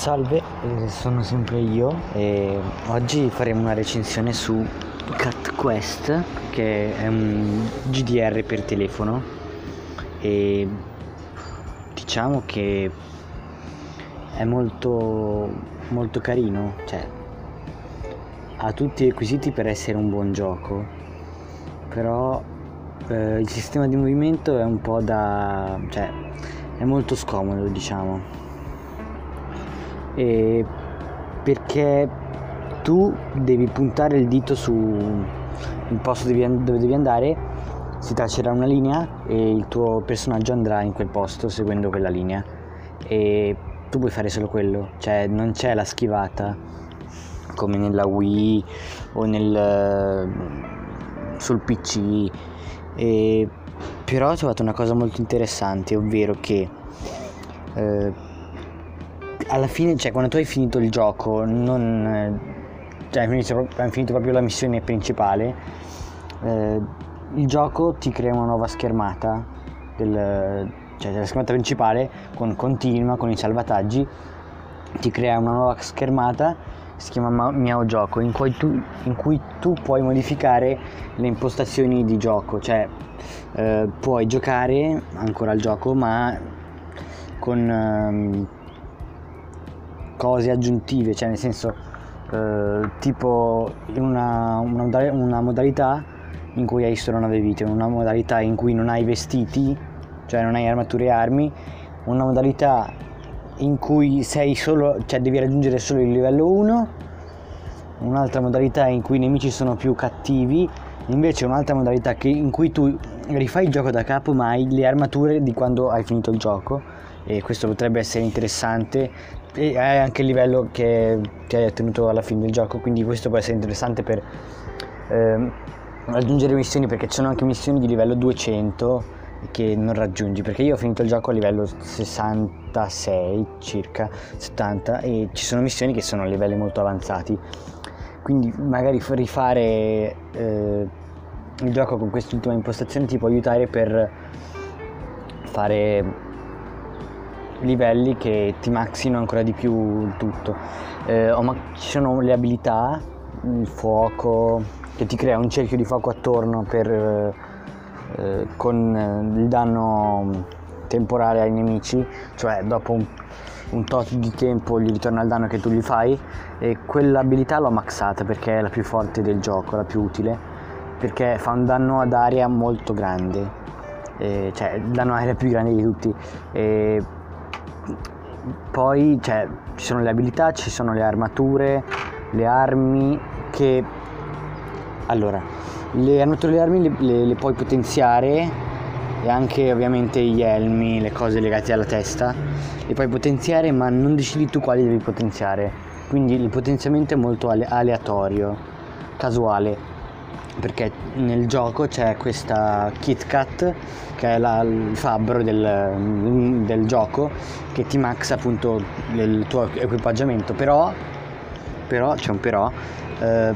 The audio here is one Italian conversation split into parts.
Salve, eh, sono sempre io e oggi faremo una recensione su Cat Quest che è un GDR per telefono. E diciamo che è molto molto carino, cioè ha tutti i requisiti per essere un buon gioco, però eh, il sistema di movimento è un po' da cioè è molto scomodo diciamo eh, perché tu devi puntare il dito sul posto dove devi andare, si traccerà una linea e il tuo personaggio andrà in quel posto seguendo quella linea. E tu puoi fare solo quello, cioè non c'è la schivata come nella Wii o nel, sul PC e però ho trovato una cosa molto interessante ovvero che eh, alla fine, cioè quando tu hai finito il gioco, non, cioè hai finito, proprio la missione principale, eh, il gioco ti crea una nuova schermata, del, cioè la schermata principale con continua, con i salvataggi, ti crea una nuova schermata si chiama Miao Gioco in cui, tu, in cui tu puoi modificare le impostazioni di gioco cioè eh, puoi giocare ancora al gioco ma con ehm, cose aggiuntive, cioè nel senso eh, tipo una, una, una, modalità in cui hai solo 9 vite, una modalità in cui non hai vestiti, cioè non hai armature e armi, una modalità in cui sei solo, cioè devi raggiungere solo il livello 1, un'altra modalità in cui i nemici sono più cattivi, invece un'altra modalità che, in cui tu rifai il gioco da capo ma hai le armature di quando hai finito il gioco e questo potrebbe essere interessante. E hai anche il livello che ti hai ottenuto alla fine del gioco quindi questo può essere interessante per ehm, raggiungere missioni perché ci sono anche missioni di livello 200 che non raggiungi perché io ho finito il gioco a livello 66 circa 70 e ci sono missioni che sono a livelli molto avanzati. Quindi magari rifare eh, il gioco con quest'ultima impostazione ti può aiutare per fare livelli che ti maxino ancora di più il tutto. Eh, ci sono le abilità, il fuoco, che ti crea un cerchio di fuoco attorno per, eh, con eh, il danno temporale ai nemici, cioè dopo un, un tot di tempo gli ritorna il danno che tu gli fai e quell'abilità l'ho maxata perché è la più forte del gioco, la più utile, perché fa un danno ad aria molto grande, eh, cioè il danno aria più grande di tutti. E poi cioè, ci sono le abilità, ci sono le armature, le armi che... Allora, le armature e le armi le, le, le puoi potenziare e anche ovviamente gli elmi, le cose legate alla testa, le puoi potenziare ma non decidi tu quali devi potenziare. Quindi il potenziamento è molto aleatorio, casuale perché nel gioco c'è questa KitKat che è la, il fabbro del, del, gioco che ti maxa appunto il tuo equipaggiamento. Però però c'è un però eh,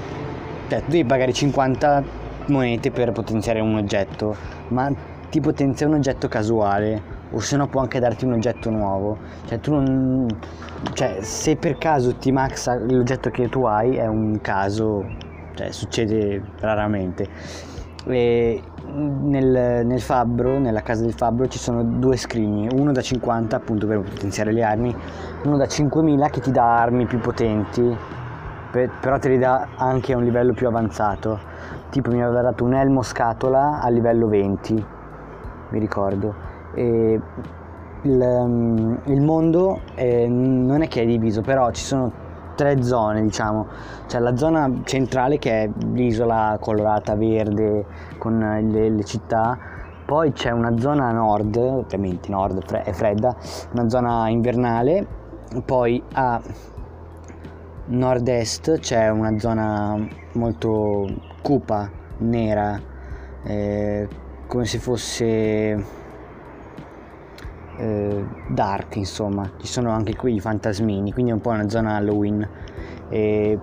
devi pagare 50 monete per potenziare un oggetto ma ti potenzia un oggetto casuale o se no può anche darti un oggetto nuovo. Cioè tu non cioè se per caso ti maxa l'oggetto che tu hai è un caso cioè succede raramente. E nel, nel, fabbro, nella casa del fabbro ci sono due scrigni, uno da 50 appunto per potenziare le armi, uno da 5000 che ti dà armi più potenti, per, però te li dà anche a un livello più avanzato. Tipo mi aveva dato un elmo scatola a livello 20, mi ricordo. E il, il mondo è, non è che è diviso, però ci sono tre zone, diciamo. C'è la zona centrale che è l'isola colorata verde con le, le città, poi c'è una zona nord, ovviamente nord è fredda, una zona invernale, poi a nord-est c'è una zona molto cupa, nera, eh, come se fosse eh, dark insomma ci sono anche qui i fantasmini quindi è un po' una zona Halloween e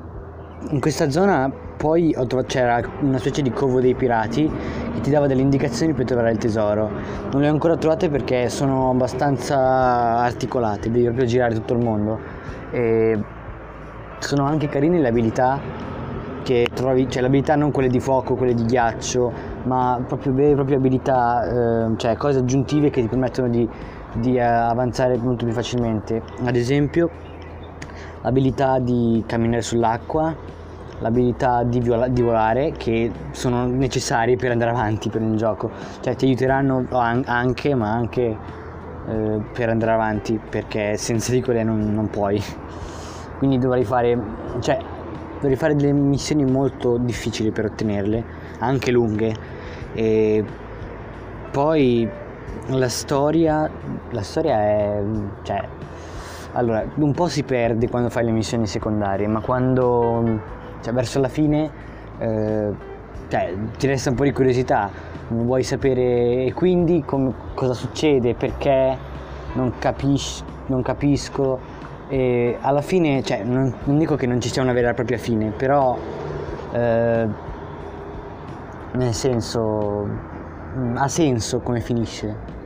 in questa zona poi trovato, c'era una specie di covo dei pirati che ti dava delle indicazioni per trovare il tesoro. Non le ho ancora trovate perché sono abbastanza articolate, devi proprio girare tutto il mondo. E sono anche carine le abilità che trovi, cioè le abilità non quelle di fuoco, quelle di ghiaccio, ma proprio vere e proprie abilità, eh, cioè cose aggiuntive che ti permettono di, di uh, avanzare molto più facilmente. Ad esempio, l'abilità di camminare sull'acqua, l'abilità di, viola- di, volare, che sono necessarie per andare avanti per il gioco, cioè ti aiuteranno anche, ma anche eh, per andare avanti, perché senza di quelle non, non puoi. Quindi dovrei fare, cioè, dovrei fare delle missioni molto difficili per ottenerle, anche lunghe. E poi la storia, la storia è, cioè, allora, un po' si perde quando fai le missioni secondarie, ma quando, cioè, verso la fine, eh, cioè, ti resta un po' di curiosità, vuoi sapere e quindi com- cosa succede, perché non, capisci, non capisco e alla fine, cioè, non, non, dico che non ci sia una vera e propria fine, però eh, nel senso ha senso come finisce.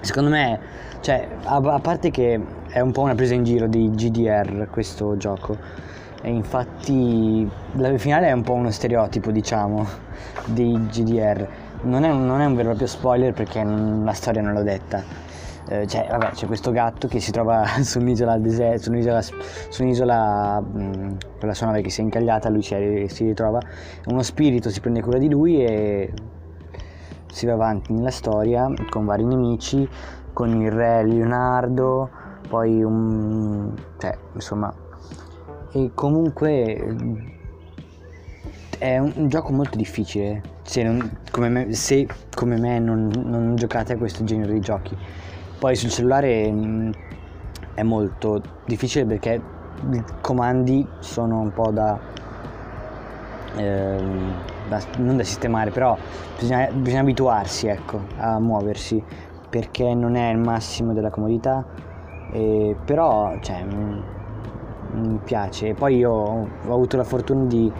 Secondo me, cioè, a, a parte che è un po' una presa in giro di GDR questo gioco. E infatti la finale è un po' uno stereotipo, diciamo, di GDR. Non è, non è un vero e proprio spoiler perché la storia non l'ho detta eh, cioè, vabbè, c'è questo gatto che si trova su un'isola, deserta, su un'isola, su un'isola mh, con la sua nave che si è incagliata, lui si ritrova, uno spirito si prende cura di lui e si va avanti nella storia con vari nemici, con il re Leonardo, poi un... cioè, insomma... E comunque è un, gioco molto difficile se, non, come, me, se come me non, non giocate a questo genere di giochi. Poi sul cellulare mm, è molto difficile perché i comandi sono un po' da, eh, da non da sistemare, però bisogna, bisogna abituarsi ecco, a muoversi perché non è il massimo della comodità, eh, però cioè, mh, mm, mi piace. Poi io ho avuto la fortuna di,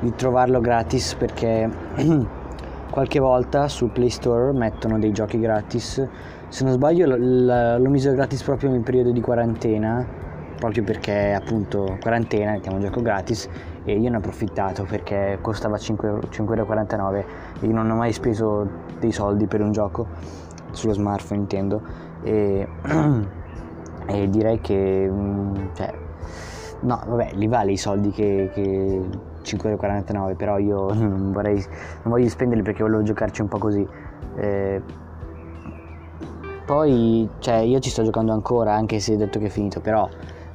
di trovarlo gratis perché qualche volta sul Play Store mettono dei giochi gratis se non sbaglio l'ho messo gratis proprio nel periodo di quarantena proprio perché appunto quarantena mettiamo un gioco gratis e io ne ho approfittato perché costava 5,49€ e io non ho mai speso dei soldi per un gioco sullo smartphone intendo e, e direi che mm, cioè, no vabbè li vale i soldi che, che 5,49€ però io non, vorrei, non voglio spenderli perché volevo giocarci un po' così eh, poi, cioè, io ci sto giocando ancora, anche se ho detto che è finito, però,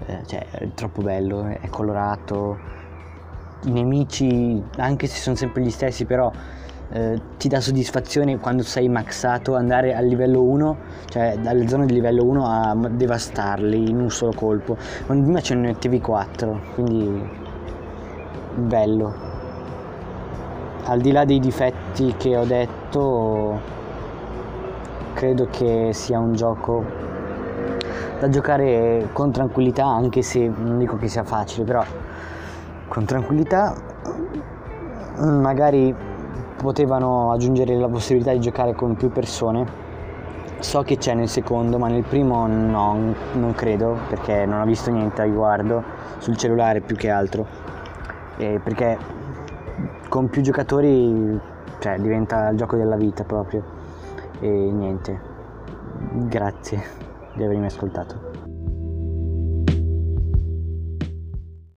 eh, cioè, è troppo bello, è colorato. I nemici, anche se sono sempre gli stessi, però eh, ti dà soddisfazione quando sei maxato andare al livello 1, cioè dalle zone di livello 1 a devastarli in un solo colpo. Quando prima c'è un TV4, quindi bello. Al di là dei difetti che ho detto credo che sia un gioco da giocare con tranquillità, anche se non dico che sia facile, però con tranquillità magari potevano aggiungere la possibilità di giocare con più persone. So che c'è nel secondo, ma nel primo no, non credo, perché non ho visto niente a riguardo sul cellulare più che altro. E perché con più giocatori cioè, diventa il gioco della vita proprio e niente grazie di avermi ascoltato